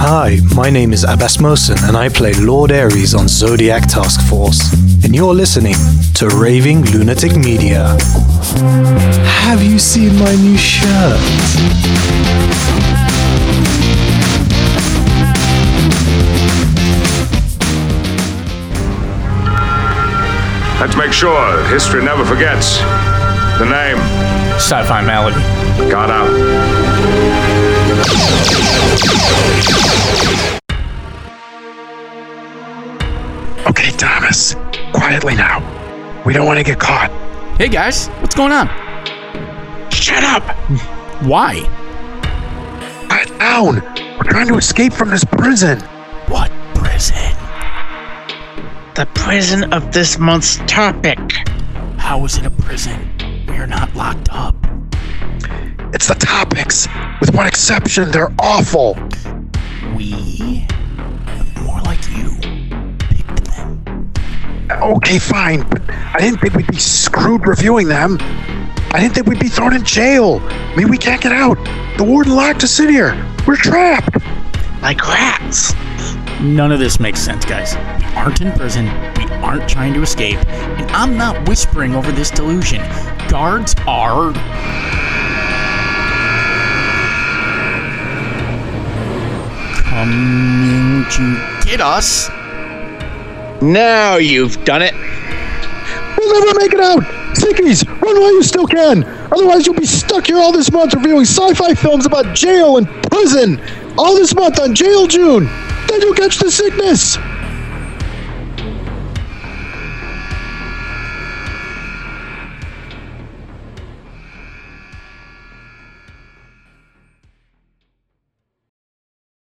Hi, my name is Abbas Mosin and I play Lord Ares on Zodiac Task Force. And you're listening to Raving Lunatic Media. Have you seen my new shirt? Let's make sure history never forgets. The name. Sci-fi malady. Got out. Okay, Thomas. Quietly now. We don't want to get caught. Hey guys, what's going on? Shut up! Why? Quiet down! We're trying to escape from this prison. What prison? The prison of this month's topic. How is it a prison? We're not locked up. It's the topics. With one exception, they're awful. We, more like you, picked them. Okay, fine, but I didn't think we'd be screwed reviewing them. I didn't think we'd be thrown in jail. I mean, we can't get out. The warden locked us in here. We're trapped. Like rats. None of this makes sense, guys. We aren't in prison. We aren't trying to escape. And I'm not whispering over this delusion. Guards are. coming to get us. Now you've done it. We'll never make it out. Sickies, run while you still can. Otherwise, you'll be stuck here all this month reviewing sci-fi films about jail and prison. All this month on Jail June. Then you'll catch the sickness.